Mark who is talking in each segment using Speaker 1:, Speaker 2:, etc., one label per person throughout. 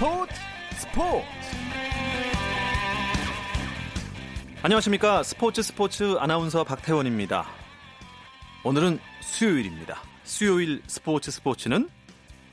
Speaker 1: 스포츠 스포츠 안녕하십니까 스포츠 스포츠 아나운서 박태원입니다. 오늘은 수요일입니다. 수요일 스포츠 스포츠는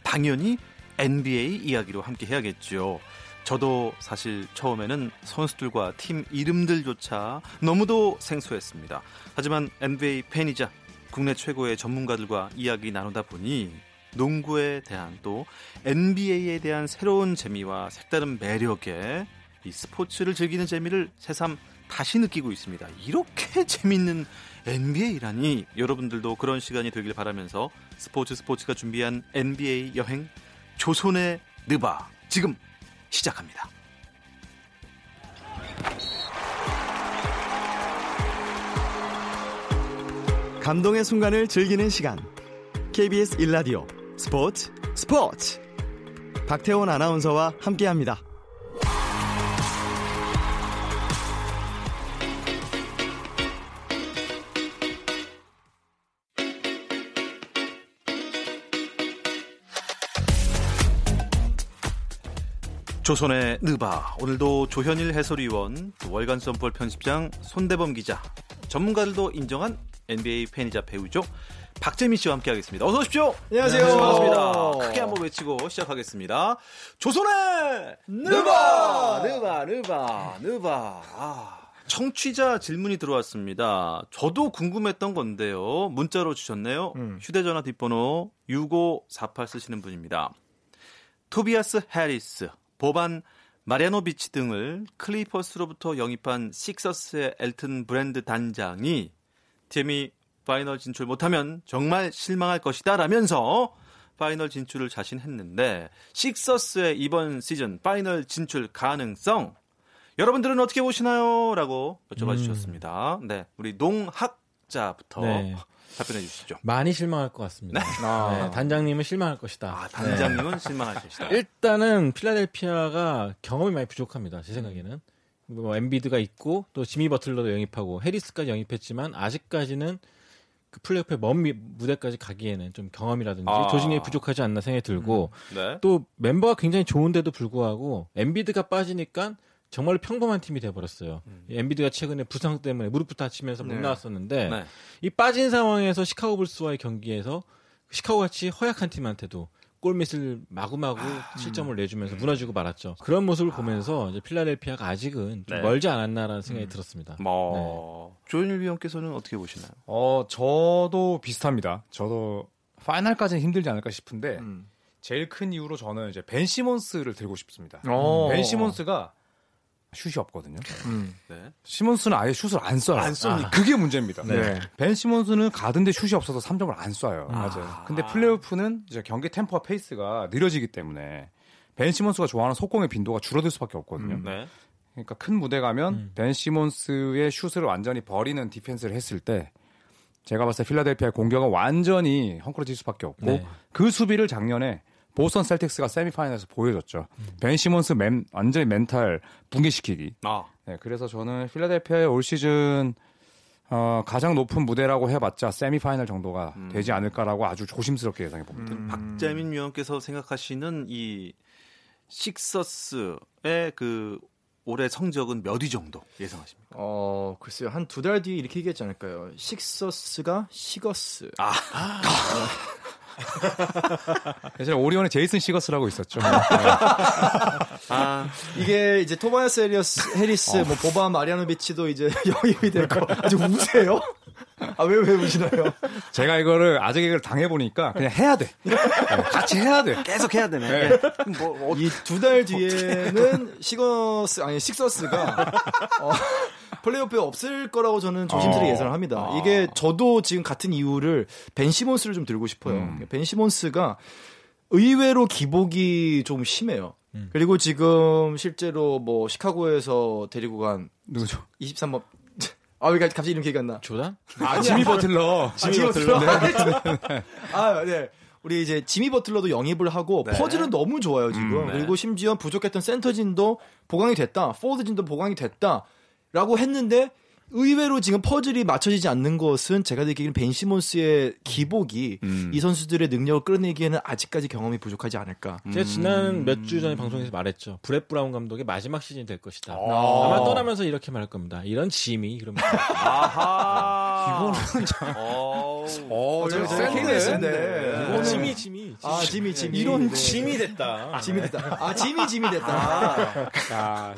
Speaker 1: 당연히 NBA 이야기로 함께 해야겠죠. 저도 사실 처음에는 선수들과 팀 이름들조차 너무도 생소했습니다. 하지만 NBA 팬이자 국내 최고의 전문가들과 이야기 나누다 보니 농구에 대한 또 NBA에 대한 새로운 재미와 색다른 매력에 이 스포츠를 즐기는 재미를 새삼 다시 느끼고 있습니다. 이렇게 재밌는 NBA라니 여러분들도 그런 시간이 되길 바라면서 스포츠 스포츠가 준비한 NBA 여행 조선의 느바 지금 시작합니다.
Speaker 2: 감동의 순간을 즐기는 시간. KBS 일라디오 스포츠 스포츠. 박태원 아나운서와 함께합니다.
Speaker 1: 조선의 느바 오늘도 조현일 해설위원 월간 썸볼 편집장 손대범 기자 전문가들도 인정한 NBA 팬이자 배우죠 박재민 씨와 함께하겠습니다. 어서 오십시오.
Speaker 3: 안녕하세요.
Speaker 1: 네, 반갑습니다. 크게 한번 외치고 시작하겠습니다. 조선의 느바 느바 느바 느바 아. 청취자 질문이 들어왔습니다. 저도 궁금했던 건데요. 문자로 주셨네요. 음. 휴대전화 뒷번호 6548 쓰시는 분입니다. 토비아스 해리스 보반 마리아노비치 등을 클리퍼스로부터 영입한 식서스의 엘튼 브랜드 단장이 팀이 final 진출 못하면 정말 실망할 것이다 라면서 final 진출을 자신했는데 식서스의 이번 시즌 final 진출 가능성 여러분들은 어떻게 보시나요? 라고 여쭤봐 음. 주셨습니다. 네, 우리 농학자부터 네. 답변해 주시죠.
Speaker 4: 많이 실망할 것 같습니다. 네? 아. 네, 단장님은 실망할 것이다.
Speaker 1: 아, 단장님은 네. 실망할 것이다.
Speaker 4: 일단은 필라델피아가 경험이 많이 부족합니다. 제 생각에는. 뭐 엠비드가 있고 또 지미 버틀러도 영입하고 해리스까지 영입했지만 아직까지는 그 플레이오프의 먼 무대까지 가기에는 좀 경험이라든지 아. 조직력이 부족하지 않나 생각이 들고 음. 네. 또 멤버가 굉장히 좋은데도 불구하고 엠비드가 빠지니까 정말로 평범한 팀이 돼버렸어요. 음. 엔비드가 최근에 부상 때문에 무릎부터 다치면서 못 네. 나왔었는데 네. 이 빠진 상황에서 시카고 불스와의 경기에서 시카고 같이 허약한 팀한테도 골밑을 마구마구 아, 실점을 내주면서 무너지고 말았죠. 그런 모습을 아. 보면서 이제 필라델피아가 아직은 좀 네. 멀지 않았나라는 생각이 음. 들었습니다. 뭐
Speaker 1: 네. 조현일 위원께서는 어떻게 보시나요?
Speaker 5: 어 저도 비슷합니다. 저도 final까지는 힘들지 않을까 싶은데 음. 제일 큰 이유로 저는 이제 벤 시몬스를 들고 싶습니다. 오. 벤 시몬스가 슛이 없거든요. 음. 네. 시몬스는 아예 슛을 안 쏴요. 안 쏘니 아. 그게 문제입니다. 네. 네. 벤 시몬스는 가든데 슛이 없어서 3점을 안 쏴요. 아. 맞아요. 근데 플레이오프는 이제 경기 템포와 페이스가 느려지기 때문에 벤 시몬스가 좋아하는 속공의 빈도가 줄어들 수밖에 없거든요. 음. 네. 그러니까 큰 무대 가면 음. 벤 시몬스의 슛을 완전히 버리는 디펜스를 했을 때 제가 봤을 때 필라델피아의 공격은 완전히 헝클어질 수밖에 없고 네. 그 수비를 작년에 보스턴 셀틱스가 semifinal에서 보여줬죠. 음. 벤 시몬스 맨, 완전히 멘탈 붕괴시키기. 아. 네, 그래서 저는 필라델피아의 올 시즌 어, 가장 높은 무대라고 해봤자 semifinal 정도가 음. 되지 않을까라고 아주 조심스럽게 예상해 봅니다.
Speaker 1: 음. 박재민 위원께서 생각하시는 이 식서스의 그 올해 성적은 몇 위 정도 예상하십니까?
Speaker 3: 어, 글쎄요. 한 두 달 뒤에 이렇게 얘기하지 않을까요? 식서스가 시거스. 아. 아.
Speaker 5: 예전에 오리온에 제이슨 시거스라고 있었죠. 네.
Speaker 3: 아, 이게 이제 토마스 헤리스, 헤리스, 어. 뭐 보반 마리아노비치도 이제 영입이 될 거. 아주 우세요? 아, 왜, 왜 우시나요?
Speaker 5: 제가 이거를 아재 개그를 당해보니까 그냥 해야 돼. 네, 같이 해야 돼.
Speaker 1: 계속 해야 되네. 네.
Speaker 3: 뭐, 어, 이두 달 뒤에는 시거스, 아니, 식서스가, 어, 플레이오프에 없을 거라고 저는 조심스레 어. 예상을 합니다. 어. 이게 저도 지금 같은 이유를 벤 시몬스를 좀 들고 싶어요. 음. 벤 시몬스가 의외로 기복이 좀 심해요. 음. 그리고 지금 실제로 뭐 시카고에서 데리고 간
Speaker 5: 누구죠?
Speaker 3: 23번 아, 왜 갑자기 이름 기억이 안 나?
Speaker 4: 조단?
Speaker 5: 아, 지미 버틀러.
Speaker 3: 지미, 아, 버틀러. 네. 아, 네. 우리 이제 지미 버틀러도 영입을 하고 네. 퍼즐은 너무 좋아요 지금. 음, 네. 그리고 심지어 부족했던 센터진도 보강이 됐다. 포워드진도 보강이 됐다. 라고 했는데 의외로 지금 퍼즐이 맞춰지지 않는 것은 제가 느끼기는 벤 시몬스의 기복이
Speaker 5: 음.
Speaker 3: 이 선수들의 능력을 끌어내기에는 아직까지 경험이 부족하지 않을까.
Speaker 4: 제가 지난 몇 주 전에 방송에서 말했죠. 브렛 브라운 감독의 마지막 시즌이 될 것이다.
Speaker 1: 아.
Speaker 4: 아마 떠나면서 이렇게 말할 겁니다. 이런 짐이 그러면
Speaker 1: 아하. 어.
Speaker 5: 어,
Speaker 3: 저기
Speaker 5: 센데.
Speaker 3: KBS인데.
Speaker 4: 이거는 짐이 짐이
Speaker 3: 아, 짐이, 짐이.
Speaker 4: 이런
Speaker 3: 네.
Speaker 4: 짐이 됐다.
Speaker 3: 짐이 됐다. 아, 짐이 짐이 됐다.
Speaker 5: 야,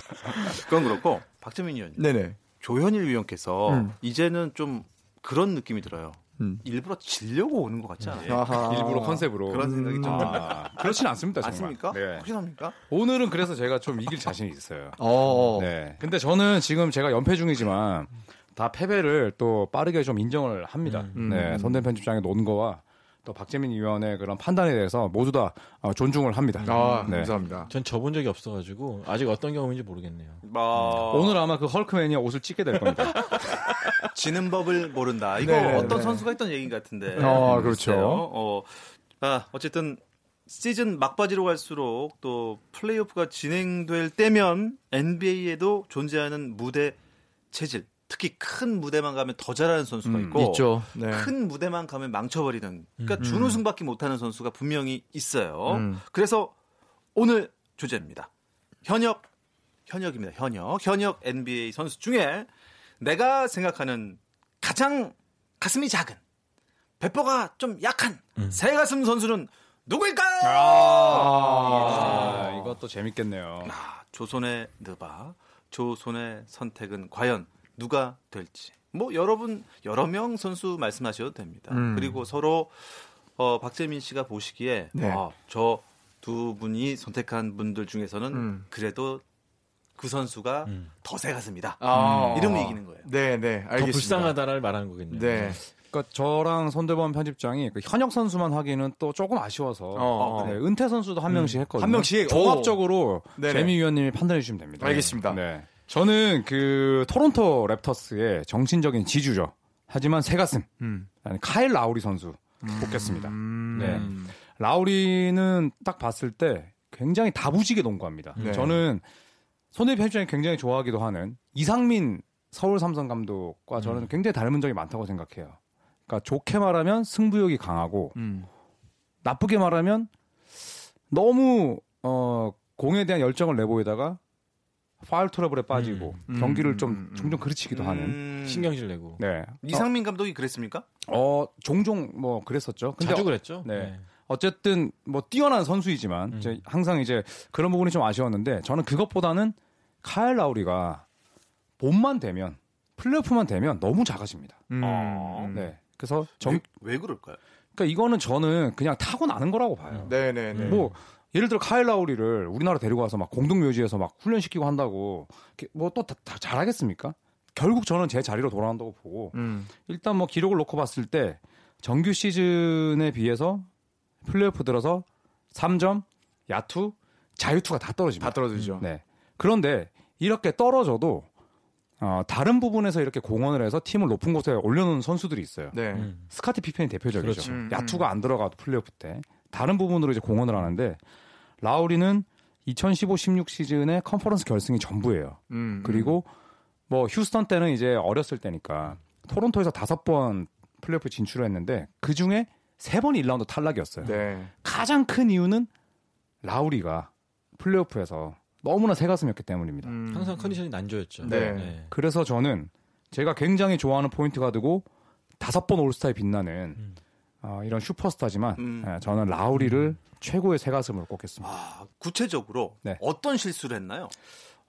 Speaker 1: 그건 그렇고 박재민 의원님,
Speaker 3: 네네.
Speaker 1: 조현일 위원께서
Speaker 3: 음.
Speaker 1: 이제는 좀 그런 느낌이 들어요.
Speaker 3: 음.
Speaker 1: 일부러 지려고 오는 것 같지 않아요?
Speaker 3: 아하.
Speaker 5: 일부러 컨셉으로.
Speaker 1: 그런 생각이 좀 듭니다.
Speaker 5: 아, 그렇진 않습니다, 정말.
Speaker 1: 맞습니까?
Speaker 5: 네.
Speaker 1: 확실합니까?
Speaker 5: 오늘은 그래서 제가 좀 이길 자신이 있어요.
Speaker 3: 어.
Speaker 5: 네. 근데 저는 지금 제가 연패 중이지만 다 패배를 또 빠르게 좀 인정을 합니다.
Speaker 3: 음.
Speaker 5: 네. 손대 편집장의 논거와 또 박재민 위원의 그런 판단에 대해서 모두 다 어, 존중을 합니다.
Speaker 3: 아,
Speaker 5: 네.
Speaker 3: 감사합니다.
Speaker 4: 전 접은 적이 없어가지고 아직 어떤 경험인지 모르겠네요.
Speaker 1: 뭐
Speaker 5: 오늘 아마 그 헐크맨이 옷을 찢게 될 겁니다.
Speaker 1: 지는 법을 모른다. 이거
Speaker 3: 네,
Speaker 1: 어떤
Speaker 3: 네.
Speaker 1: 선수가 했던 얘기 같은데.
Speaker 3: 어, 그렇죠.
Speaker 1: 어, 아, 어쨌든 시즌 막바지로 갈수록 또 플레이오프가 진행될 때면 NBA에도 존재하는 무대 체질, 특히 큰 무대만 가면 더 잘하는 선수가
Speaker 5: 음,
Speaker 1: 있고
Speaker 3: 있죠. 네.
Speaker 1: 큰 무대만 가면 망쳐버리는 그러니까 준우승밖에 못하는 선수가 분명히 있어요.
Speaker 3: 음.
Speaker 1: 그래서 오늘 주제입니다. 현역 현역입니다. 현역 현역 NBA 선수 중에 내가 생각하는 가장 가슴이 작은 배포가 좀 약한 새 가슴 선수는 누구일까요?
Speaker 5: 아, 이것도 재밌겠네요.
Speaker 1: 아, 조선의 느바, 조선의 선택은 과연 누가 될지. 뭐 여러분 여러 명 선수 말씀하셔도 됩니다.
Speaker 3: 음.
Speaker 1: 그리고 서로 어, 박재민 씨가 보시기에
Speaker 3: 네.
Speaker 1: 어, 저두 분이 선택한 분들 중에서는
Speaker 3: 음.
Speaker 1: 그래도 그 선수가
Speaker 4: 음.
Speaker 1: 더 새가슴이다.
Speaker 3: 아.
Speaker 1: 이러면 이기는 거예요.
Speaker 3: 네, 네.
Speaker 4: 더
Speaker 3: 알겠습니다.
Speaker 4: 불쌍하다를 말하는 거겠네요.
Speaker 3: 네.
Speaker 5: 그러니까 저랑 손대범 편집장이 그 현역 선수만 하기는 또 조금 아쉬워서
Speaker 3: 어,
Speaker 5: 네, 은퇴 선수도 한 명씩 했거든요.
Speaker 3: 한 명씩?
Speaker 5: 종합적으로
Speaker 3: 네네.
Speaker 5: 재미 위원님이 판단해 주시면 됩니다.
Speaker 3: 알겠습니다.
Speaker 5: 네. 저는 그 토론토 랩터스의 정신적인 지주죠. 하지만 새 가슴.
Speaker 3: 음.
Speaker 5: 아니, 카일 라우리 선수 뽑겠습니다.
Speaker 3: 음.
Speaker 5: 네. 라우리는 딱 봤을 때 굉장히 다부지게 농구합니다.
Speaker 3: 네.
Speaker 5: 저는 손대 편집장이 굉장히 좋아하기도 하는 이상민 서울 삼성 감독과 저는 굉장히 닮은 점이 많다고 생각해요. 그러니까 좋게 말하면 승부욕이 강하고
Speaker 3: 음.
Speaker 5: 나쁘게 말하면 너무 어 공에 대한 열정을 내보이다가 파울 트러블에 빠지고
Speaker 3: 음.
Speaker 5: 경기를
Speaker 3: 음,
Speaker 5: 좀
Speaker 3: 음, 음.
Speaker 5: 종종 그르치기도 하는.
Speaker 1: 음,
Speaker 4: 신경질 내고
Speaker 5: 네.
Speaker 1: 이상민 감독이 그랬습니까?
Speaker 5: 어, 어, 종종 뭐 그랬었죠. 근데
Speaker 4: 자주 그랬죠.
Speaker 5: 네. 어쨌든 뭐 뛰어난 선수이지만
Speaker 4: 음.
Speaker 5: 이제 항상 이제 그런 부분이 좀 아쉬웠는데 저는 그것보다는 카일 라우리가 몸만 되면 플레이오프만 되면 너무 작아집니다.
Speaker 3: 음.
Speaker 1: 어.
Speaker 5: 네. 그래서 정,
Speaker 1: 왜, 왜 그럴까요?
Speaker 5: 그러니까 이거는 저는 그냥 타고 나는 거라고 봐요.
Speaker 3: 네, 네, 네.
Speaker 5: 뭐 예를 들어 카일 라우리를 우리나라 데리고 와서 막 공동 묘지에서 막 훈련시키고 한다고 뭐 또 다 잘하겠습니까? 결국 저는 제 자리로 돌아간다고 보고
Speaker 3: 음.
Speaker 5: 일단 뭐 기록을 놓고 봤을 때 정규 시즌에 비해서 플레이오프 들어서 3점, 야투, 자유투가 다 떨어집니다.
Speaker 3: 다 떨어지죠.
Speaker 5: 네. 그런데 이렇게 떨어져도 어, 다른 부분에서 이렇게 공헌을 해서 팀을 높은 곳에 올려놓은 선수들이 있어요.
Speaker 3: 네.
Speaker 4: 음.
Speaker 5: 스카티 피펜이 대표적이죠.
Speaker 4: 그렇죠.
Speaker 3: 음,
Speaker 5: 야투가 안 들어가도 플레이오프 때 다른 부분으로 이제 공헌을 하는데 라우리는 2015-16 시즌에 컨퍼런스 결승이 전부예요.
Speaker 3: 음.
Speaker 5: 그리고 뭐 휴스턴 때는 이제 어렸을 때니까 토론토에서 다섯 번 플레이오프 진출했는데 그 중에 세 번이 1라운드 탈락이었어요.
Speaker 3: 네.
Speaker 5: 가장 큰 이유는 라우리가 플레이오프에서 너무나 새가슴이었기 때문입니다.
Speaker 3: 음.
Speaker 4: 항상 컨디션이 난조였죠.
Speaker 3: 네.
Speaker 5: 그래서 저는 제가 굉장히 좋아하는 포인트 가드고 다섯 번 올스타에 빛나는
Speaker 4: 음.
Speaker 5: 어, 이런 슈퍼스타지만
Speaker 1: 음.
Speaker 5: 예, 저는 라우리를 최고의 새 가슴으로 꼽겠습니다.
Speaker 1: 아, 구체적으로
Speaker 5: 네.
Speaker 1: 어떤 실수를 했나요?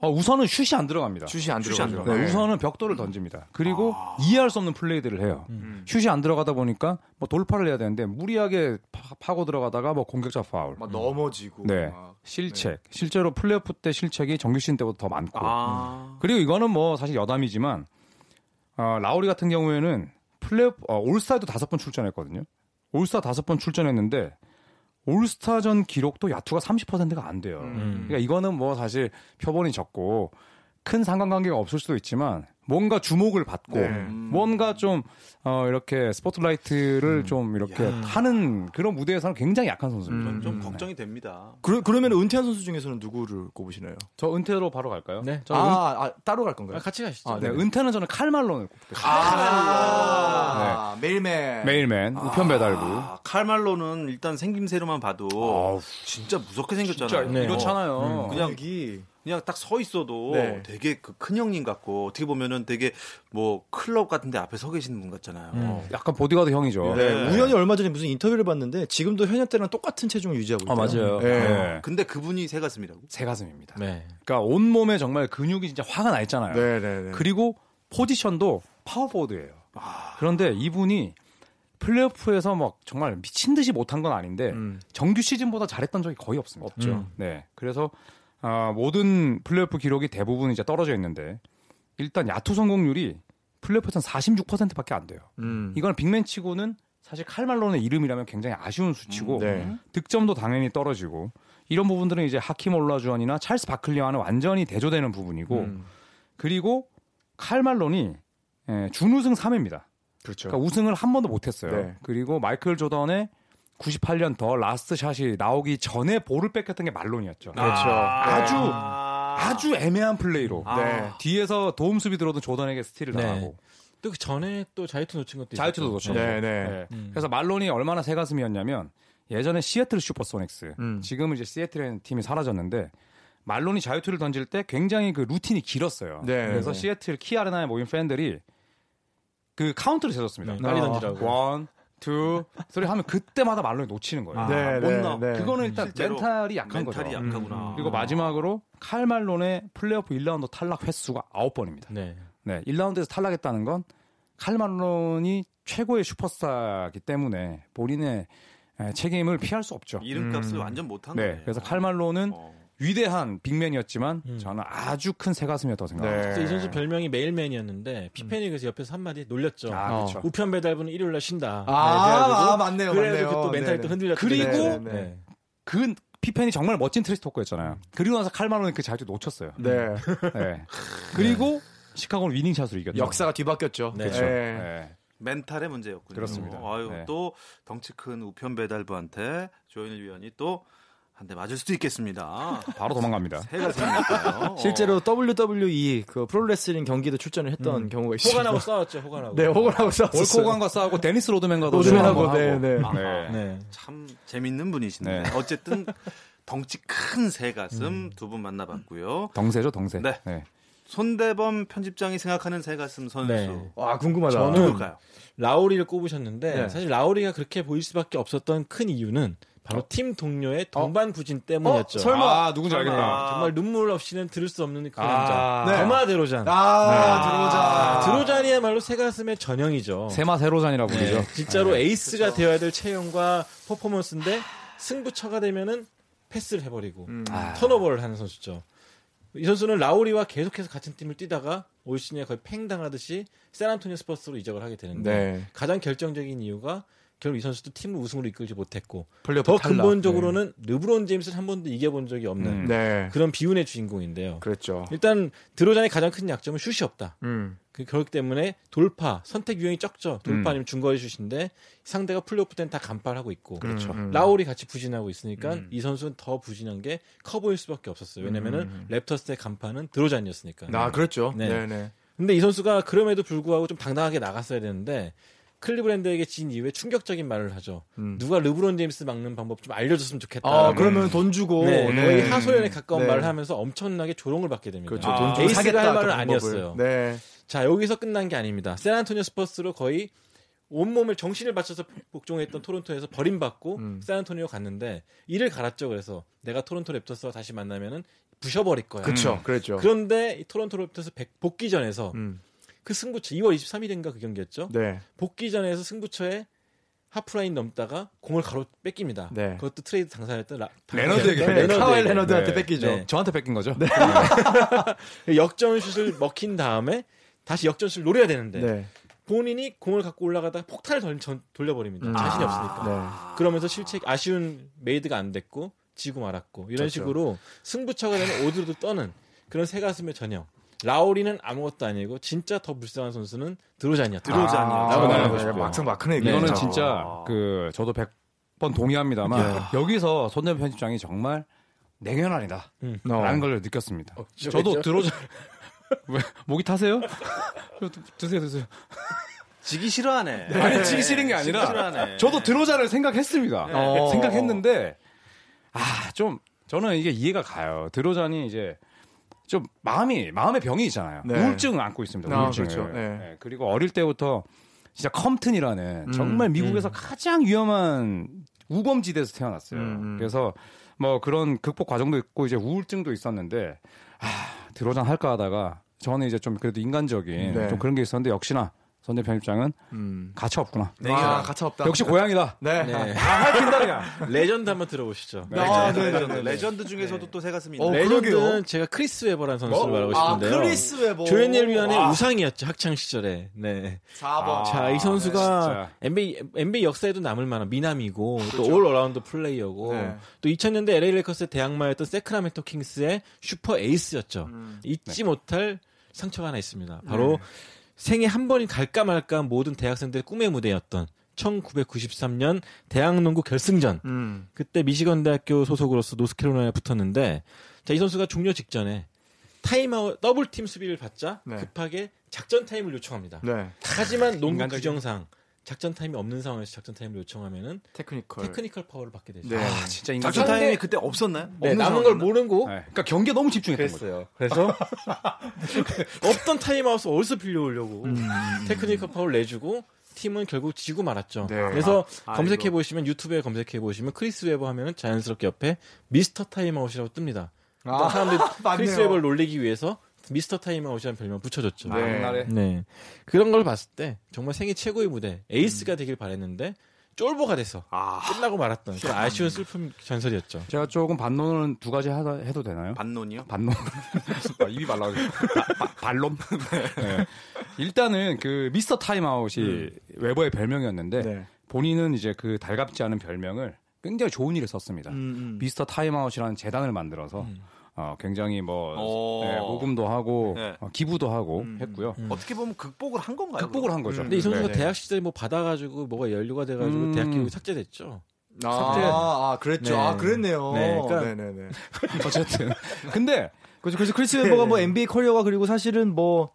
Speaker 5: 어, 우선은 슛이 안 들어갑니다.
Speaker 3: 슛이 안 들어가죠.
Speaker 1: 안
Speaker 5: 네. 우선은 벽돌을 던집니다. 그리고
Speaker 1: 아.
Speaker 5: 이해할 수 없는 플레이들을 해요.
Speaker 3: 음.
Speaker 5: 슛이 안 들어가다 보니까 뭐 돌파를 해야 되는데 무리하게 파, 고 들어가다가 뭐 공격자 파울,
Speaker 3: 막 넘어지고.
Speaker 5: 네.
Speaker 3: 막.
Speaker 5: 실책. 실제로 플레이오프 때 실책이 정규 시즌 때보다 더 많고.
Speaker 1: 아,
Speaker 5: 그리고 이거는 뭐 사실 여담이지만 어, 라우리 같은 경우에는 플레이오프 어, 올스타에도 다섯 번 출전했거든요. 올스타 다섯 번 출전했는데 올스타전 기록도 야투가 30%가 안 돼요.
Speaker 3: 음.
Speaker 5: 그러니까 이거는 뭐 사실 표본이 적고 큰 상관관계가 없을 수도 있지만 뭔가 주목을 받고
Speaker 3: 네.
Speaker 5: 뭔가 좀 어, 이렇게 스포트라이트를 좀 이렇게 하는 그런 무대에서는 굉장히 약한 선수입니다.
Speaker 3: 음.
Speaker 1: 좀 걱정이 됩니다.
Speaker 3: 그러, 그러면 은퇴한 선수 중에서는 누구를 꼽으시나요?
Speaker 5: 저 은퇴로 바로 갈까요?
Speaker 4: 네.
Speaker 5: 저
Speaker 3: 아,
Speaker 5: 은,
Speaker 3: 아, 따로 갈 건가요?
Speaker 4: 아, 같이 가시죠.
Speaker 5: 네, 은퇴는 저는 칼말론을 꼽겠습니다.
Speaker 3: 아, 메일맨.
Speaker 5: 메일맨 우편 배달부.
Speaker 1: 아, 칼말로는 일단 생김새로만 봐도 진짜 무섭게 생겼잖아요.
Speaker 4: 네.
Speaker 5: 이렇잖아요.
Speaker 1: 그냥
Speaker 3: 여기
Speaker 1: 그냥 딱 서 있어도
Speaker 3: 네.
Speaker 1: 되게 그 큰 형님 같고 어떻게 보면은 되게 뭐 클럽 같은데 앞에 서 계시는 분 같잖아요.
Speaker 5: 어, 약간 보디가드 형이죠.
Speaker 3: 네,
Speaker 1: 네.
Speaker 3: 우연히 얼마 전에 무슨 인터뷰를 봤는데 지금도 현역 때랑 똑같은 체중을 유지하고
Speaker 5: 아
Speaker 3: 있대요.
Speaker 5: 맞아요.
Speaker 3: 네.
Speaker 5: 네.
Speaker 1: 근데 그분이 새 가슴이라고?
Speaker 5: 새 가슴입니다.
Speaker 4: 네.
Speaker 5: 그러니까 온 몸에 정말 근육이 진짜 화가 나 있잖아요.
Speaker 3: 네, 네, 네.
Speaker 5: 그리고 포지션도 파워포워드예요. 그런데 이분이 플레이오프에서 막 정말 미친 듯이 못한 건 아닌데
Speaker 3: 음.
Speaker 5: 정규 시즌보다 잘했던 적이 거의 없습니다.
Speaker 3: 없죠.
Speaker 4: 음.
Speaker 5: 네, 그래서 아, 모든 플레이오프 기록이 대부분 이제 떨어져 있는데 일단 야투 성공률이 플레이오프에서는 46%밖에 안 돼요.
Speaker 3: 음.
Speaker 5: 이건 빅맨치고는 사실 칼말론의 이름이라면 굉장히 아쉬운 수치고
Speaker 3: 네.
Speaker 5: 득점도 당연히 떨어지고 이런 부분들은 이제 하킴 올라주언이나 찰스 바클리와는 완전히 대조되는 부분이고
Speaker 3: 음.
Speaker 5: 그리고 칼말론이 예, 준우승 3회입니다.
Speaker 3: 그렇죠.
Speaker 5: 그러니까 우승을 한 번도 못했어요.
Speaker 3: 네.
Speaker 5: 그리고 마이클 조던의 98년 the last shot이 나오기 전에 볼을 뺏겼던 게 말론이었죠.
Speaker 3: 그렇죠.
Speaker 5: 아 주
Speaker 1: 아.
Speaker 5: 아주 애매한 플레이로
Speaker 1: 아.
Speaker 3: 네.
Speaker 5: 뒤에서 도움 수비 들어도 조던에게 스틸을
Speaker 4: 네.
Speaker 5: 당하고
Speaker 4: 또 그 전에 또 자유투 놓친 것도
Speaker 5: 자유투도. 놓쳤고.
Speaker 3: 네, 네.
Speaker 5: 네.
Speaker 4: 음.
Speaker 5: 그래서 말론이 얼마나 새 가슴이었냐면 예전에 시애틀 슈퍼소닉스
Speaker 3: 음.
Speaker 5: 지금은 이제 시애틀의 팀이 사라졌는데 말론이 자유투를 던질 때 굉장히 그 루틴이 길었어요.
Speaker 3: 네,
Speaker 5: 그래서
Speaker 3: 네.
Speaker 5: 시애틀 키 아레나에 모인 팬들이 그 카운트를 세줬습니다.
Speaker 4: 네, 빨리 던지라고.
Speaker 5: one, two, three 하면 그때마다 말론이 놓치는 거예요.
Speaker 1: 아,
Speaker 3: 네,
Speaker 1: 못
Speaker 3: 네,
Speaker 1: 넣어.
Speaker 3: 네.
Speaker 5: 그거는 일단 mental이 약한
Speaker 1: mental이
Speaker 5: 거죠.
Speaker 1: 약하구나.
Speaker 5: 그리고 마지막으로 칼 말론의 플레이오프 1라운드 탈락 횟수가 9번입니다.
Speaker 4: 네.
Speaker 5: 네, 1라운드에서 탈락했다는 건 칼 말론이 최고의 슈퍼스타이기 때문에 본인의 에, 책임을 피할 수 없죠.
Speaker 1: 이름값을
Speaker 3: 음.
Speaker 1: 완전 못한
Speaker 5: 네,
Speaker 1: 거예요.
Speaker 5: 그래서 칼 말론은
Speaker 1: 어.
Speaker 5: 위대한 big man이었지만
Speaker 4: 음.
Speaker 5: 저는 아주 큰 새가슴이었다고 생각합니다.
Speaker 3: 네.
Speaker 4: 그래서 이 선수 별명이 Mailman이었는데 피펜이 그래서 옆에서 한마디 놀렸죠.
Speaker 5: 아, 그렇죠.
Speaker 4: 우편 배달부는 일요일 날 쉰다.
Speaker 3: 아,
Speaker 4: 네,
Speaker 3: 아, 맞네요, 맞네요.
Speaker 4: 그또 멘탈이
Speaker 3: 네네.
Speaker 4: 또 흔들렸죠.
Speaker 5: 그리고
Speaker 3: 네, 네.
Speaker 4: 네.
Speaker 5: 그 피펜이 정말 멋진 trash talk였잖아요. 그리고 나서 칼 말론이 그 자유투 놓쳤어요.
Speaker 3: 네.
Speaker 5: 네. 그리고 시카고는 winning shot으로 이겼죠.
Speaker 3: 역사가 뒤바뀌었죠.
Speaker 4: 네.
Speaker 5: 그렇죠.
Speaker 3: 네.
Speaker 5: 네.
Speaker 1: 멘탈의 문제였군요.
Speaker 5: 그렇습니다.
Speaker 1: 어, 아유
Speaker 5: 네.
Speaker 1: 또 덩치 큰 우편 배달부한테 조현일 위원이 또 한 대 맞을 수도 있겠습니다.
Speaker 5: 바로 도망갑니다.
Speaker 1: 해가 생겼어요.
Speaker 3: 실제로 WWE 그 프로레슬링 경기도 출전을 했던 경우가 있습니다.
Speaker 4: 호간하고 싸웠죠. 호간하고.
Speaker 3: 네, 호간하고 싸웠어요.
Speaker 5: 헐크 호간과 싸우고 데니스 로드맨과도
Speaker 3: 로드맨하고. 네, 네.
Speaker 5: 네.
Speaker 4: 네.
Speaker 1: 참 재밌는 분이신데
Speaker 5: 네.
Speaker 1: 어쨌든 덩치 큰 새 가슴 두분 만나봤고요.
Speaker 5: 덩세죠, 덩세.
Speaker 1: 네. 손대범 편집장이 생각하는 새 가슴 선수
Speaker 4: 네.
Speaker 3: 와, 궁금하다.
Speaker 4: 저는
Speaker 1: 누굴까요?
Speaker 4: 라우리를 꼽으셨는데
Speaker 3: 네.
Speaker 4: 사실 라우리가 그렇게 보일 수밖에 없었던 큰 이유는 바로 팀 동료의 동반 부진 때문이었죠.
Speaker 3: 어? 설마.
Speaker 5: 아, 누군지 알겠다.
Speaker 1: 아,
Speaker 4: 정말 눈물 없이는 들을 수 없는 그
Speaker 5: 아,
Speaker 4: 남자.
Speaker 3: 네.
Speaker 4: 더마 드로잔.
Speaker 3: 아, 들어오자.
Speaker 4: 드로잔이야말로 새 가슴의 전형이죠.
Speaker 5: 세마 세로잔이라 부르죠.
Speaker 4: 네, 진짜로 에이스가 되어야 될 체형과 퍼포먼스인데 승부처가 되면은 패스를 해버리고
Speaker 3: 음.
Speaker 5: 아.
Speaker 4: turnover를 하는 선수죠. 이 선수는 라우리와 계속해서 같은 팀을 뛰다가 올 시즌에 거의 팽당하듯이 샌안토니오 스퍼스로 이적을 하게 되는데
Speaker 3: 네.
Speaker 4: 가장 결정적인 이유가 결국 이 선수도 팀을 우승으로 이끌지 못했고 더
Speaker 3: 탈락.
Speaker 4: 근본적으로는 르브론 제임스를 한 번도 이겨본 적이 없는
Speaker 5: 음.
Speaker 3: 네.
Speaker 4: 그런 비운의 주인공인데요.
Speaker 3: 그랬죠.
Speaker 4: 일단 드로잔의 가장 큰 약점은 슛이 없다.
Speaker 3: 음.
Speaker 4: 그 그렇기 때문에 돌파 선택 유형이 적죠. 돌파
Speaker 3: 음.
Speaker 4: 아니면 중거리 슛인데 상대가 플레이오프 때는 다 간파하고 있고
Speaker 3: 그렇죠. 음.
Speaker 4: 라우리 같이 부진하고 있으니까
Speaker 1: 음.
Speaker 4: 이 선수는 더 부진한 게 커보일 수밖에 없었어요. 왜냐면은
Speaker 3: 음.
Speaker 4: 랩터스의 간판은 드로잔이었으니까.
Speaker 3: 아, 그랬죠.
Speaker 4: 네.
Speaker 3: 네, 네.
Speaker 4: 근데 이 선수가 그럼에도 불구하고 좀 당당하게 나갔어야 되는데 클리브랜드에게 진 이후에 충격적인 말을 하죠.
Speaker 3: 음.
Speaker 4: 누가 르브론 제임스 막는 방법 좀 알려줬으면 좋겠다.
Speaker 3: 아, 그러면 돈 주고
Speaker 4: 네,
Speaker 3: 네.
Speaker 4: 거의 하소연에 가까운
Speaker 3: 네.
Speaker 4: 말을 하면서 엄청나게 조롱을 받게 됩니다.
Speaker 3: 그렇죠.
Speaker 5: 아,
Speaker 3: 돈 주고
Speaker 4: 에이스가
Speaker 3: 사겠다
Speaker 4: 할 말은. 아니었어요.
Speaker 3: 네.
Speaker 4: 자 여기서 끝난 게 아닙니다. 샌안토니오 스퍼스로 거의 온몸을 정신을 바쳐서 복종했던 토론토에서 버림받고
Speaker 3: 음.
Speaker 4: 샌안토니오 갔는데 이를 갈았죠. 그래서 내가 토론토 랩터스와 다시 만나면은 부셔버릴 거야.
Speaker 3: 그렇죠. 그랬죠.
Speaker 4: 그런데 이 토론토 랩터스 백- 복귀 전에서
Speaker 3: 음.
Speaker 4: 그 승부처 2월 23일인가 그 경기였죠.
Speaker 3: 네.
Speaker 4: 복귀전에서 승부처에 하프라인 넘다가 공을 가로 뺏깁니다.
Speaker 3: 네.
Speaker 4: 그것도 트레이드 당사였던 라,
Speaker 5: 레너드에게
Speaker 3: 네,
Speaker 5: 레너드에게.
Speaker 3: 카와이 레너드한테
Speaker 5: 네.
Speaker 3: 뺏기죠.
Speaker 4: 네.
Speaker 5: 저한테 뺏긴 거죠.
Speaker 4: 역전슛을 먹힌 다음에 다시 역전슛을 노려야 되는데
Speaker 3: 네.
Speaker 4: 본인이 공을 갖고 올라가다가 폭탄을 던, 전- 돌려버립니다.
Speaker 3: 음.
Speaker 4: 자신이 없으니까.
Speaker 3: 네.
Speaker 4: 그러면서 실책 아 슛은 made가 안 됐고 지고 말았고 이런
Speaker 3: 그렇죠.
Speaker 4: 식으로 승부처가 되면 오들오들 떠는 그런 새가슴의 전형. 라우리는 아무것도 아니고 진짜 더 불쌍한 선수는 드로잔이었다.
Speaker 1: 드로잔이었죠.
Speaker 3: 아,
Speaker 4: 라고
Speaker 3: 아,
Speaker 4: 말하고
Speaker 3: 네,
Speaker 4: 싶어요.
Speaker 3: 막상막하네
Speaker 5: 이거는. 진짜 그 저도 100번 동의합니다만 여기서 손대범 편집장이 정말 냉혈한이다
Speaker 4: 음.
Speaker 3: 어.
Speaker 5: 라는 걸 느꼈습니다.
Speaker 4: 진짜
Speaker 5: 저도? 드로잔 왜 목이 타세요? 드세요 드세요.
Speaker 1: 지기 싫어하네.
Speaker 5: 아니 지기 싫은 게 아니라. 저도 들어오자를 생각했습니다.
Speaker 3: 어.
Speaker 5: 생각했는데 아 좀 저는 이게 이해가 가요. 드로잔이 이제 좀 마음이 마음의 병이 있잖아요.
Speaker 3: 네.
Speaker 5: 우울증을 안고 있습니다.
Speaker 3: 아,
Speaker 5: 우울증을.
Speaker 3: 그렇죠. 네.
Speaker 5: 네, 그리고 어릴 때부터 진짜 컴튼이라는
Speaker 3: 음,
Speaker 5: 정말 미국에서 가장 위험한 우범지대에서 태어났어요.
Speaker 3: 음, 음.
Speaker 5: 그래서 뭐 그런 극복 과정도 있고 이제 우울증도 있었는데 아 드로잔 할까 하다가 저는 이제 좀 그래도 인간적인
Speaker 3: 네.
Speaker 5: 좀 그런 게 있었는데 역시나 손대범 편집장은
Speaker 3: 음.
Speaker 5: 가차 없구나.
Speaker 3: 아, 가차 없다.
Speaker 5: 역시 고양이다.
Speaker 3: 네.
Speaker 4: 네.
Speaker 5: 아, 할퀸다 그냥.
Speaker 4: 레전드 한번 들어보시죠.
Speaker 3: 아,
Speaker 1: 레전드,
Speaker 3: 네, 네,
Speaker 1: 레전드.
Speaker 3: 네.
Speaker 1: 레전드 중에서도 또 새가슴이
Speaker 3: 어,
Speaker 1: 있네.
Speaker 4: 레전드는
Speaker 3: 그러게요.
Speaker 4: 제가 크리스 웨버라는 선수를
Speaker 3: 어?
Speaker 4: 말하고
Speaker 3: 아,
Speaker 4: 싶은데요.
Speaker 3: 크리스 웨버.
Speaker 4: 조현일 위원의
Speaker 3: 아.
Speaker 4: 우상이었죠 학창 시절에. 네.
Speaker 3: 4번.
Speaker 4: 자, 이 선수가
Speaker 5: 진짜.
Speaker 4: NBA NBA 역사에도 남을 만한 미남이고 또 all-around player고
Speaker 3: 네.
Speaker 4: 또 2000년대 LA 레이커스의 대항마였던 새크라멘토 킹스의 슈퍼 에이스였죠.
Speaker 3: 음.
Speaker 4: 잊지 못할 상처가 하나 있습니다. 바로 생애 한 번 갈까 말까 모든 대학생들의 꿈의 무대였던 1993년 대학농구 결승전.
Speaker 3: 음.
Speaker 4: 그때 미시건 대학교 소속으로서 노스캐롤라이나에 붙었는데 자, 이 선수가 종료 직전에 타임아웃 double team 수비를 받자
Speaker 3: 네.
Speaker 4: 급하게 작전 타임을 요청합니다.
Speaker 3: 네.
Speaker 4: 하지만 농구 규정상 작전 타임이 없는 상황에서 작전 타임을 요청하면은
Speaker 3: 테크니컬.
Speaker 4: 테크니컬 파울을 받게 되죠.
Speaker 3: 네.
Speaker 5: 아, 진짜 인간.
Speaker 1: 작전 타임이 그때 없었나요?
Speaker 4: 네,
Speaker 1: 없는
Speaker 4: 남은 걸? 모르고
Speaker 5: 네. 그러니까 경기에 너무.
Speaker 4: 그랬어요. 그래서 없던 타임아웃을 어디서 빌려오려고 테크니컬 파울을 내주고 팀은 결국 지고 말았죠.
Speaker 3: 네.
Speaker 4: 그래서
Speaker 1: 아,
Speaker 4: 검색해. 보시면 유튜브에 검색해 보시면 크리스 웨버 하면은 자연스럽게 옆에 미스터 타임아웃이라고 뜹니다. 그러니까 사람들이
Speaker 3: 맞네요.
Speaker 4: 크리스 웨버를 놀리기 위해서 미스터 타임아웃이라는 별명 붙여줬죠.
Speaker 3: 네.
Speaker 4: 네. 그런 걸 봤을 때 정말 생애 최고의 무대 에이스가 되길 바랬는데 쫄보가 돼서
Speaker 1: 아,
Speaker 4: 끝나고 말았던 그런 아쉬운 슬픈 전설이었죠.
Speaker 5: 제가 조금 반론은 두 가지 하다, 해도 되나요?
Speaker 1: 반론이요?
Speaker 5: 반론. 아, 입이 말라. 반론. 네. 일단은 그 미스터 타임아웃이 웨버의 별명이었는데
Speaker 3: 네.
Speaker 5: 본인은 이제 그 달갑지 않은 별명을 굉장히 좋은 일에 썼습니다.
Speaker 3: 음, 음.
Speaker 5: 미스터 타임아웃이라는 재단을 만들어서
Speaker 4: 음.
Speaker 5: 어, 굉장히 뭐
Speaker 1: 오.
Speaker 5: 네, 모금도 하고
Speaker 1: 네.
Speaker 5: 어, 기부도 하고
Speaker 3: 음.
Speaker 5: 했고요.
Speaker 4: 음.
Speaker 1: 어떻게 보면 극복을 한 건가요?
Speaker 5: 극복을 한 거죠.
Speaker 3: 음.
Speaker 4: 근데 이 선수가
Speaker 3: 네, 네.
Speaker 4: 대학 시절에 뭐 받아가지고 뭐가 연루가 돼가지고
Speaker 5: 음.
Speaker 4: 대학 기록이 삭제됐죠.
Speaker 3: 아,
Speaker 4: 삭제.
Speaker 3: 아, 그랬죠.
Speaker 4: 네.
Speaker 3: 아, 그랬네요.
Speaker 4: 네, 그러니까-
Speaker 3: 네, 네, 네.
Speaker 5: 어쨌든 근데
Speaker 3: 그래서, 그래서 크리스 웨버가 뭐 NBA 커리어가 그리고 사실은 뭐,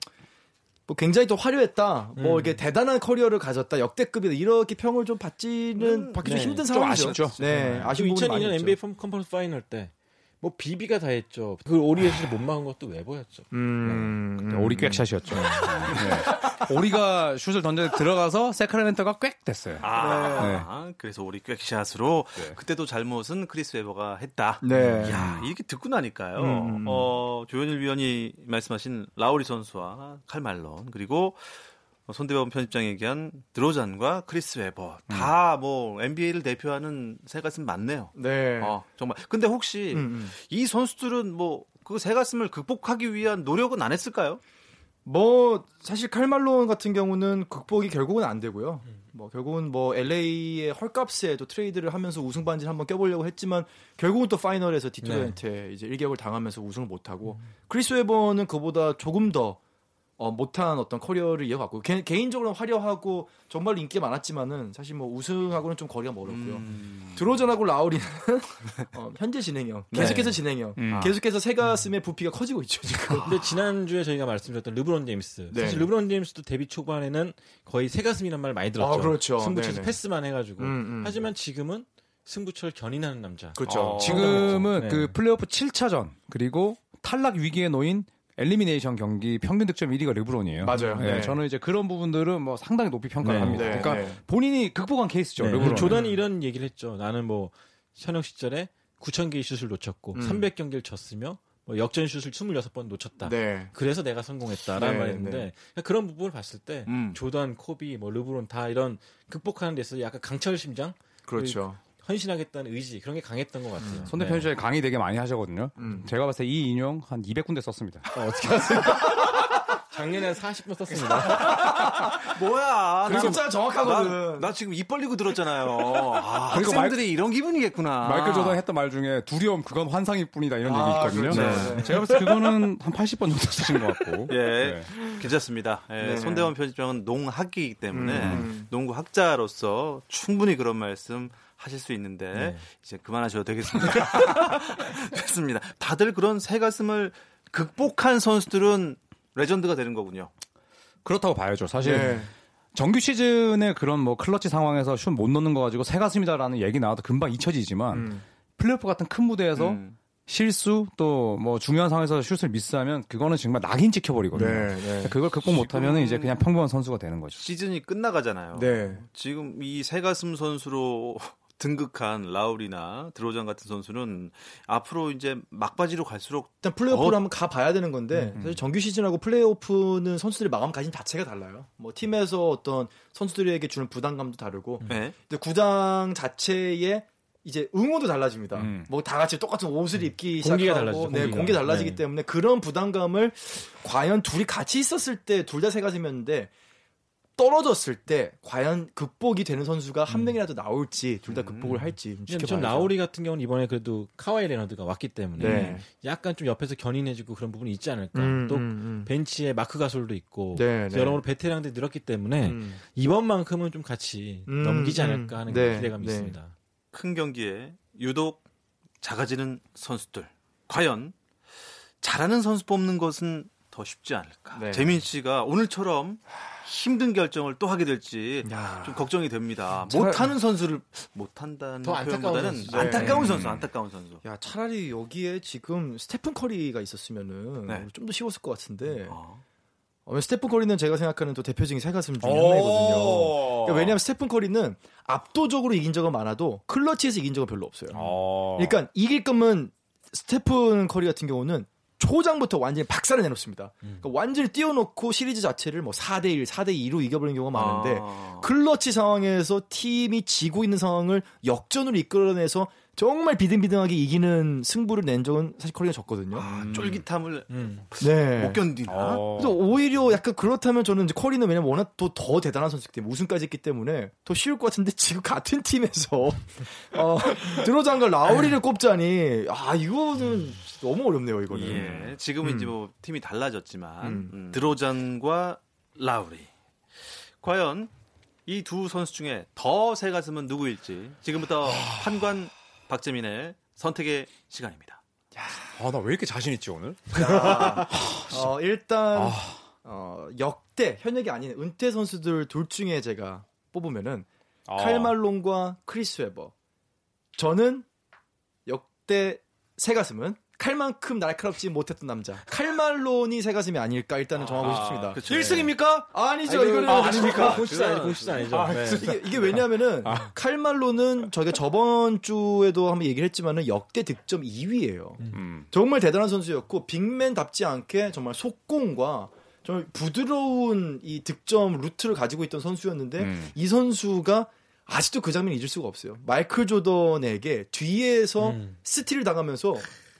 Speaker 3: 뭐 굉장히 또 화려했다. 뭐
Speaker 4: 음.
Speaker 3: 이게 대단한 커리어를 가졌다. 역대급이다. 이렇게 평을 좀 받지는
Speaker 1: 음,
Speaker 3: 받기 좀
Speaker 4: 네.
Speaker 3: 힘든
Speaker 5: 좀
Speaker 3: 상황이죠.
Speaker 5: 아쉽죠.
Speaker 3: 네, 아쉬운 부분이 많이
Speaker 4: 2002년
Speaker 3: 있죠.
Speaker 4: NBA conference final 때 뭐 비비가 다 했죠. 그 오리 슛 못 막은 것도 웨버였죠.
Speaker 3: 음, 음.
Speaker 5: 오리 꽥샷이었죠. 네. 오리가 슛을 던져 들어가서 새크라멘토가 꽥 됐어요.
Speaker 1: 아, 그래서 우리 꽥샷으로 그때도 잘못은 크리스 웨버가 했다.
Speaker 3: 네.
Speaker 1: 야, 이렇게 듣고 나니까요.
Speaker 3: 음, 음.
Speaker 1: 어, 조현일 위원이 말씀하신 라우리 선수와 칼 말론 그리고 손대범 편집장이 얘기한 드로잔과 크리스 웨버 다 뭐 NBA를 대표하는 새 가슴 맞네요.
Speaker 3: 네.
Speaker 1: 어, 정말. 근데 혹시
Speaker 3: 음, 음.
Speaker 1: 이 선수들은 뭐 그 새 가슴을 극복하기 위한 노력은 안 했을까요?
Speaker 3: 뭐 사실 칼말론 같은 경우는 극복이 결국은 안 되고요. 뭐 결국은 뭐 LA의 헐값에 또 트레이드를 하면서 우승 반지를 한번 껴보려고 했지만 결국은 또 파이널에서 디트로이트에 이제 일격을 당하면서 우승을 못하고 크리스 웨버는 그보다 조금 더 어, 못한 어떤 커리어를 이어갔고 개, 개인적으로는 화려하고 정말 인기가 많았지만은 사실 뭐 우승하고는 좀 거리가 멀었고요.
Speaker 1: 음.
Speaker 3: 드로잔하고 라우리는 어, 현재 진행형, 계속해서 진행형,
Speaker 5: 음.
Speaker 3: 계속해서 새 가슴의 부피가 커지고 있죠 지금.
Speaker 4: 근데 지난 주에 저희가 말씀드렸던 르브론 제임스.
Speaker 3: 네.
Speaker 4: 사실 르브론 제임스도 데뷔 초반에는 거의 새가슴이란 말 많이 들었죠.
Speaker 3: 아, 그렇죠.
Speaker 4: 승부처에서
Speaker 3: 네네.
Speaker 4: 패스만 해가지고.
Speaker 3: 음, 음.
Speaker 4: 하지만 지금은 승부처를 견인하는 남자.
Speaker 3: 그렇죠.
Speaker 1: 어.
Speaker 5: 지금은
Speaker 4: 네.
Speaker 5: 그 플레이오프 7차전 그리고 탈락 위기에 놓인 elimination 경기 평균 득점 1위가 르브론이에요.
Speaker 3: 맞아요.
Speaker 5: 네,
Speaker 3: 네.
Speaker 5: 저는 이제 그런 부분들은 뭐 상당히 높이 평가를
Speaker 4: 네.
Speaker 5: 합니다.
Speaker 3: 네,
Speaker 5: 그러니까
Speaker 3: 네.
Speaker 5: 본인이 극복한 케이스죠.
Speaker 4: 네.
Speaker 5: 르브론.
Speaker 4: 조던이 이런 얘기를 했죠. 나는 뭐 현역 시절에 9천 개의 슛을 놓쳤고
Speaker 3: 음.
Speaker 4: 300경기를 졌으며 뭐 역전 슛을 26번 놓쳤다.
Speaker 3: 네.
Speaker 4: 그래서 내가 성공했다라는
Speaker 3: 네,
Speaker 4: 말했는데
Speaker 3: 네.
Speaker 4: 그런 부분을 봤을 때
Speaker 1: 음.
Speaker 4: 조던, 코비, 뭐 르브론 다 이런 극복하는 데서 약간 강철 심장,
Speaker 3: 그렇죠.
Speaker 4: 헌신하겠다는 의지 그런 게 강했던 것 같아요.
Speaker 5: 음. 손대표
Speaker 4: 네.
Speaker 5: 편집에 강의 되게 많이 하셨거든요.
Speaker 3: 음.
Speaker 5: 제가 봤을 때 이 인용 한 200군데 썼습니다.
Speaker 4: 어, 어떻게 하세요? 작년에 40분 썼습니다.
Speaker 1: 뭐야?
Speaker 3: 그 숫자 정확하거든.
Speaker 1: 나, 나 지금 입 벌리고 들었잖아요. 아,
Speaker 5: 그리고
Speaker 1: 학생들이 이런 기분이겠구나.
Speaker 5: 마이클 조던 했던 말 중에 두려움 그건 환상일 뿐이다 이런
Speaker 3: 아,
Speaker 5: 얘기 있거든요.
Speaker 3: 그렇죠.
Speaker 5: 네. 제가 봤을 때 그거는 한 80번 정도 쓰신 것 같고.
Speaker 1: 예,
Speaker 5: 네.
Speaker 1: 괜찮습니다. 예,
Speaker 3: 네.
Speaker 1: 손대원 편집장은 농학이기 때문에
Speaker 3: 음.
Speaker 1: 농구 학자로서 충분히 그런 말씀 하실 수 있는데
Speaker 3: 네.
Speaker 1: 이제 그만하셔도 되겠습니다. 됐습니다. 다들 그런 새 가슴을 극복한 선수들은 레전드가 되는 거군요.
Speaker 5: 그렇다고 봐야죠. 사실
Speaker 3: 네.
Speaker 5: 정규 시즌에 그런 뭐 클러치 상황에서 슛 못 넣는 거 가지고 새 가슴이다라는 얘기 나와도 금방 잊혀지지만
Speaker 3: 음.
Speaker 5: 플레이오프 같은 큰 무대에서
Speaker 1: 음.
Speaker 5: 실수 또 뭐 중요한 상황에서 슛을 미스하면 그거는 정말 낙인 찍혀버리거든요.
Speaker 3: 네, 네.
Speaker 5: 그걸 극복 못하면 이제 그냥 평범한 선수가 되는 거죠.
Speaker 1: 시즌이 끝나가잖아요.
Speaker 3: 네.
Speaker 1: 지금 이 새가슴 선수로 등극한 라울이나 드로잔 같은 선수는 앞으로 이제 막바지로 갈수록
Speaker 3: 일단 플레이오프를
Speaker 1: 어.
Speaker 3: 한번 가봐야 되는 건데 사실 정규 시즌하고 플레이오프는 선수들의 마음가짐 자체가 달라요. 뭐 팀에서 어떤 선수들에게 주는 부담감도 다르고
Speaker 1: 네.
Speaker 3: 근데 구장 자체의 이제 응원도 달라집니다.
Speaker 5: 음.
Speaker 3: 뭐다 같이 똑같은 옷을 입기
Speaker 4: 공기가
Speaker 3: 시작하고
Speaker 4: 달라지죠,
Speaker 3: 네,
Speaker 4: 공기가.
Speaker 3: 공기 달라지기
Speaker 4: 네.
Speaker 3: 때문에 그런 부담감을 과연 둘이 같이 있었을 때 둘 다 세 가슴이었는데 떨어졌을 때 과연 극복이 되는 선수가 한 명이라도 나올지 둘 다 극복을 할지
Speaker 4: 좀좀
Speaker 3: 지켜봐야죠.
Speaker 4: 라우리 같은 경우는 이번에 그래도 카와이 레너드가 왔기 때문에
Speaker 3: 네.
Speaker 4: 약간 좀 옆에서 견인해주고 그런 부분이 있지 않을까.
Speaker 3: 음,
Speaker 4: 또
Speaker 3: 음, 음.
Speaker 4: 벤치에 마크 가솔도 있고
Speaker 3: 네, 네.
Speaker 4: 여러모로 베테랑들이 늘었기 때문에
Speaker 3: 음.
Speaker 4: 이번만큼은 좀 같이
Speaker 3: 음,
Speaker 4: 넘기지 않을까 하는
Speaker 3: 음. 네,
Speaker 4: 기대감이
Speaker 3: 네.
Speaker 4: 있습니다.
Speaker 1: 큰 경기에 유독 작아지는 선수들. 과연 잘하는 선수 뽑는 것은 더 쉽지 않을까.
Speaker 3: 네.
Speaker 1: 재민 씨가 오늘처럼 힘든 결정을 또 하게 될지
Speaker 3: 야.
Speaker 1: 좀 걱정이 됩니다.
Speaker 3: 차-
Speaker 1: 못하는 선수를 못한다는
Speaker 4: 더 안타까운
Speaker 1: 표현보다는
Speaker 4: 선수죠.
Speaker 1: 안타까운
Speaker 3: 네.
Speaker 1: 선수, 안타까운 선수.
Speaker 3: 야 차라리 여기에 지금 스테픈 커리가 있었으면은
Speaker 1: 네.
Speaker 3: 좀더 쉬웠을 것 같은데
Speaker 1: 어.
Speaker 3: 어, 스테픈 커리는 제가 생각하는 또 대표적인 새 가슴 중에 하나이거든요. 그러니까 왜냐하면 스테픈 커리는 압도적으로 이긴 적은 많아도 클러치에서 이긴 적은 별로 없어요.
Speaker 5: 어.
Speaker 3: 그러니까 이길 거면 스테픈 커리 같은 경우는 초장부터 완전히 박살을 내놓습니다. 그러니까 완전히 띄워놓고 시리즈 자체를 뭐 4대1, 4대2로 이겨버리는 경우가 많은데
Speaker 1: 아.
Speaker 3: 클러치 상황에서 팀이 지고 있는 상황을 역전으로 이끌어내서 정말 비등비등하게 이기는 승부를 낸 적은 사실 커리가 적거든요.
Speaker 1: 아, 쫄깃함을
Speaker 4: 음.
Speaker 3: 네.
Speaker 1: 못 견디나?
Speaker 5: 어.
Speaker 3: 그래서 오히려 약간 그렇다면 저는 이제 커리는 왜냐면 워낙 또 더 대단한 선수기 때문에 우승까지 했기 때문에 더 쉬울 것 같은데 지금 같은 팀에서 어, 드로잔과 라우리를 꼽자니 아 이거는 너무 어렵네요 이거는.
Speaker 1: 예. 지금은
Speaker 3: 음.
Speaker 1: 이제 뭐 팀이 달라졌지만
Speaker 3: 음.
Speaker 1: 음, 드로잔과 라우리. 과연 이 두 선수 중에 더 새 가슴은 누구일지 지금부터 판관 박재민의 선택의 시간입니다.
Speaker 5: 아, 나 왜 이렇게 자신 있지 오늘?
Speaker 3: 어, 일단 어, 역대 현역이 아닌 은퇴 선수들 둘 중에 제가 뽑으면은
Speaker 5: 아.
Speaker 3: 칼말론과 크리스 웨버. 저는 역대 새 가슴은 칼만큼 날카롭지 못했던 남자. 칼말론이 새 가슴이 아닐까 일단은 정하고 싶습니다.
Speaker 1: 그쵸.
Speaker 3: 1승입니까? 아니죠.
Speaker 4: 아이고,
Speaker 3: 이거는
Speaker 4: 아,
Speaker 3: 아닙니까?
Speaker 4: 공식도 아니죠. 공식도 아니죠. 네.
Speaker 3: 이게, 이게 왜냐면은 칼말론은 저희가 저번 주에도 한번 얘기를 했지만은 역대 득점 2위예요.
Speaker 5: 음.
Speaker 3: 정말 대단한 선수였고 big man답지 않게 정말 속공과 정말 부드러운 이 득점 루트를 가지고 있던 선수였는데
Speaker 5: 음.
Speaker 3: 이 선수가 아직도 그 장면 잊을 수가 없어요. 마이클 조던에게 뒤에서
Speaker 4: 음.
Speaker 3: 스틸을 당하면서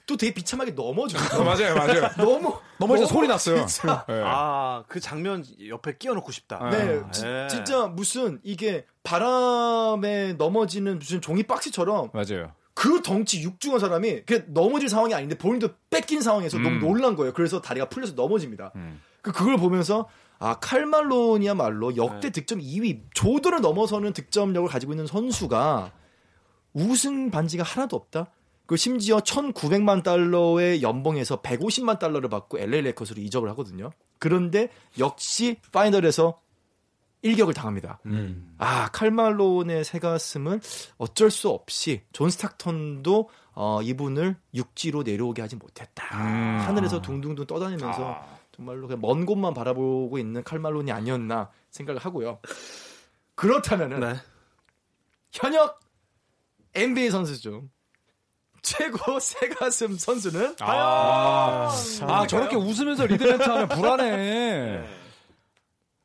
Speaker 3: 또 되게 비참하게 넘어져요.
Speaker 5: 맞아요, 맞아요.
Speaker 3: 너무
Speaker 5: 넘어져
Speaker 3: 너무
Speaker 5: 소리 났어요. 네.
Speaker 1: 아, 그 장면 옆에 끼워놓고 싶다.
Speaker 3: 네,
Speaker 5: 아,
Speaker 3: 지-
Speaker 1: 예.
Speaker 3: 진짜 무슨 이게 바람에 넘어지는 무슨 종이 박스처럼
Speaker 5: 맞아요.
Speaker 3: 그 덩치 육중한 사람이 그 넘어질 상황이 아닌데 본인도 뺏긴 상황에서 너무
Speaker 5: 음.
Speaker 3: 놀란 거예요. 그래서 다리가 풀려서 넘어집니다.
Speaker 5: 음.
Speaker 3: 그 그걸 보면서 아 칼말론이야말로 역대
Speaker 1: 네.
Speaker 3: 득점 2위 조던을 넘어서는 득점력을 가지고 있는 선수가 우승 반지가 하나도 없다. 그 심지어 1,900만 달러의 연봉에서 150만 달러를 받고 LA 레이커스로 이적을 하거든요. 그런데 역시 파이널에서 일격을 당합니다.
Speaker 4: 음.
Speaker 3: 아 칼말론의 새 가슴은 어쩔 수 없이 존 스탁턴도 어, 이분을 육지로 내려오게 하지 못했다.
Speaker 5: 음.
Speaker 3: 하늘에서 둥둥둥 떠다니면서
Speaker 5: 아.
Speaker 3: 정말로 그냥 먼 곳만 바라보고 있는 칼말론이 아니었나 생각을 하고요. 그렇다면은
Speaker 1: 네.
Speaker 3: 현역 NBA 선수 중 최고 새 가슴 선수는
Speaker 5: 아, 아 저렇게 웃으면서 lead 멘트 하면 불안해.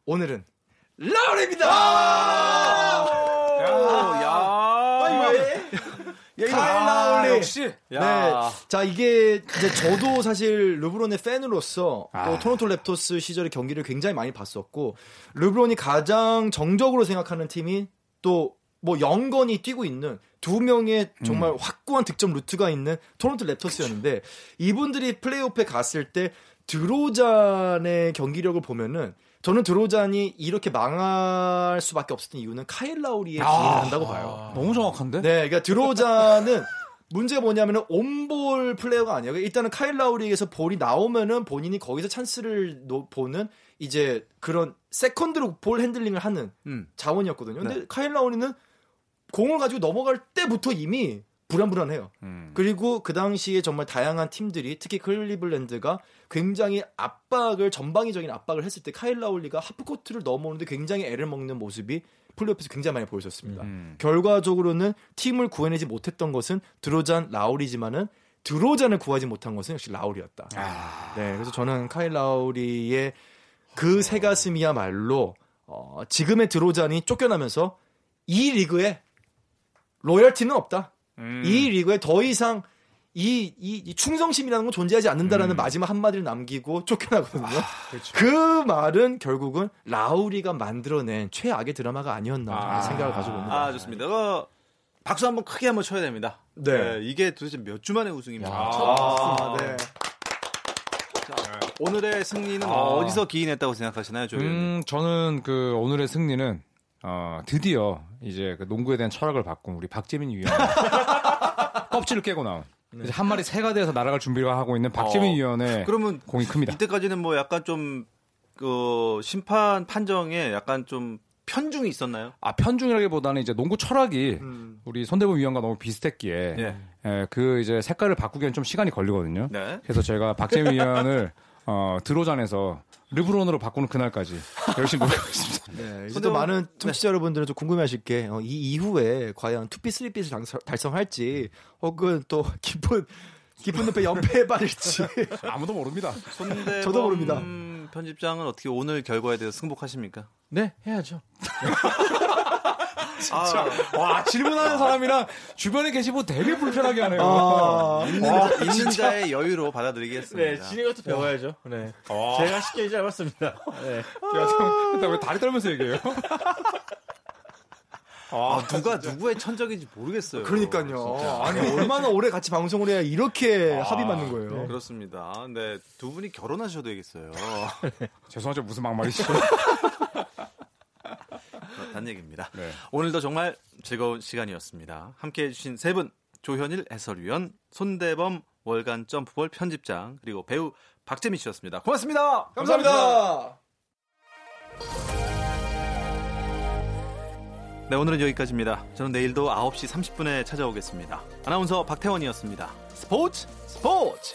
Speaker 3: 오늘은 라우립니다.
Speaker 1: 야, 야.
Speaker 3: 아니 왜? 카일 라우리.
Speaker 5: 역시.
Speaker 3: 네. 자, 이게 이제 저도 사실 르브론의 팬으로서
Speaker 5: 아.
Speaker 3: 또 토론토 랩터스 시절의 경기를 굉장히 많이 봤었고 르브론이 가장 정적으로 생각하는 팀이 또 뭐 young gun이 뛰고 있는 두 명의 정말 확고한 득점 루트가 있는 토론토 랩터스였는데 이분들이 플레이오프에 갔을 때 드로잔의 경기력을 보면은 저는 드로잔이 이렇게 망할 수밖에 없었던 이유는 카일 라우리에 기인한다고 봐요.
Speaker 5: 너무 정확한데?
Speaker 3: 네, 그러니까 드로잔은 문제가 뭐냐면은 on-ball player가 아니에요. 일단은 카일 라우리에게서 볼이 나오면은 본인이 거기서 찬스를 노- 보는 이제 그런 second로 ball handling을 하는
Speaker 1: 음.
Speaker 3: 자원이었거든요. 근데
Speaker 1: 네.
Speaker 3: 카일 라우리는 공을 가지고 넘어갈 때부터 이미 불안불안해요.
Speaker 5: 음.
Speaker 3: 그리고 그 당시에 정말 다양한 팀들이 특히 클리블랜드가 굉장히 압박을 전방위적인 압박을 했을 때 카일 라우리가 하프코트를 넘어오는데 굉장히 애를 먹는 모습이 플레이오프에서 굉장히 많이 보여졌습니다.
Speaker 5: 음.
Speaker 3: 결과적으로는 팀을 구해내지 못했던 것은 드로잔 라우리지만은 드로잔을 구하지 못한 것은 역시 라우리였다.
Speaker 5: 아.
Speaker 3: 네, 그래서 저는 카일 라우리의 그 새 가슴이야말로 어, 지금의 드로잔이 쫓겨나면서 이 리그에 로열티는 없다.
Speaker 5: 음.
Speaker 3: 이 리그에 더 이상 이, 이, 이 충성심이라는 건 존재하지 않는다라는
Speaker 5: 음.
Speaker 3: 마지막 한마디를 남기고 쫓겨나거든요.
Speaker 5: 그렇죠.
Speaker 3: 그 말은 결국은 라우리가 만들어낸 최악의 드라마가 아니었나
Speaker 5: 아.
Speaker 3: 생각을 가지고 있습니다.
Speaker 1: 아 좋습니다. 어, 박수 한번 크게 한번 쳐야 됩니다.
Speaker 3: 네.
Speaker 1: 이게 도대체 몇 주 만에 우승입니까?
Speaker 3: 아, 네.
Speaker 1: 오늘의 승리는
Speaker 5: 아.
Speaker 1: 어디서 기인했다고 생각하시나요, 조현?
Speaker 5: 음, 저는 그 오늘의 승리는 어, 드디어 이제 그 농구에 대한 철학을 바꾼 우리 박재민 위원 껍질을 깨고 나온 이제 한 마리 새가 돼서 날아갈 준비를 하고 있는 박재민
Speaker 1: 어,
Speaker 5: 위원의
Speaker 1: 그러면
Speaker 5: 공이 큽니다.
Speaker 1: 이때까지는 뭐 약간 좀 그 심판 판정에 약간 좀 편중이 있었나요?
Speaker 5: 아 편중이라기보다는 이제 농구 철학이
Speaker 3: 음.
Speaker 5: 우리 손대범 위원과 너무 비슷했기에
Speaker 1: 예.
Speaker 5: 예, 그 이제 색깔을 바꾸기엔 좀 시간이 걸리거든요.
Speaker 1: 네.
Speaker 5: 그래서 제가 박재민 위원을 어, 드로잔에서 르브론으로 바꾸는 그날까지 열심히 노력하겠습니다.
Speaker 3: 네, 이제 또 많은 청취자 여러분들은 좀 궁금해하실 게, 어, 이 이후에 과연 투핏, 쓰리핏을 당- 달성할지, 혹은 또 깊은, 깊은 늪에 연패에 빠질지.
Speaker 5: 아무도 모릅니다.
Speaker 1: 손대범
Speaker 3: 저도 모릅니다.
Speaker 1: 편집장은 어떻게 오늘 결과에 대해서 승복하십니까?
Speaker 4: 네, 해야죠.
Speaker 1: 아,
Speaker 5: 와 질문하는 사람이랑 주변에 계시고 되게 불편하게 하네요.
Speaker 3: 아,
Speaker 1: 있는, 자, 있는 자의 여유로 받아들이겠습니다.
Speaker 4: 네, 지는 것도 배워야죠. 네. 제가 쉽게 얘기 해봤습니다. 네.
Speaker 5: 야, 왜 다리 떨면서 얘기해요?
Speaker 1: 아, 누가 누구의 천적인지 모르겠어요.
Speaker 3: 그러니까요.
Speaker 1: 진짜.
Speaker 3: 아니, 얼마나 오래 같이 방송을 해야 이렇게 합이 맞는 거예요.
Speaker 1: 그렇습니다. 근데 두 분이 결혼하셔도 되겠어요.
Speaker 5: 죄송하죠 무슨 막말이시죠?
Speaker 1: 그렇다는 얘기입니다.
Speaker 5: 네.
Speaker 1: 오늘도 정말 즐거운 시간이었습니다. 함께 해주신 세 분, 조현일 해설위원, 손대범 월간 점프볼 편집장, 그리고 배우 박재민 씨였습니다. 고맙습니다.
Speaker 3: 감사합니다.
Speaker 1: 네, 오늘은 여기까지입니다. 저는 내일도 9시 30분에 찾아오겠습니다. 아나운서 박태원이었습니다. 스포츠 스포츠!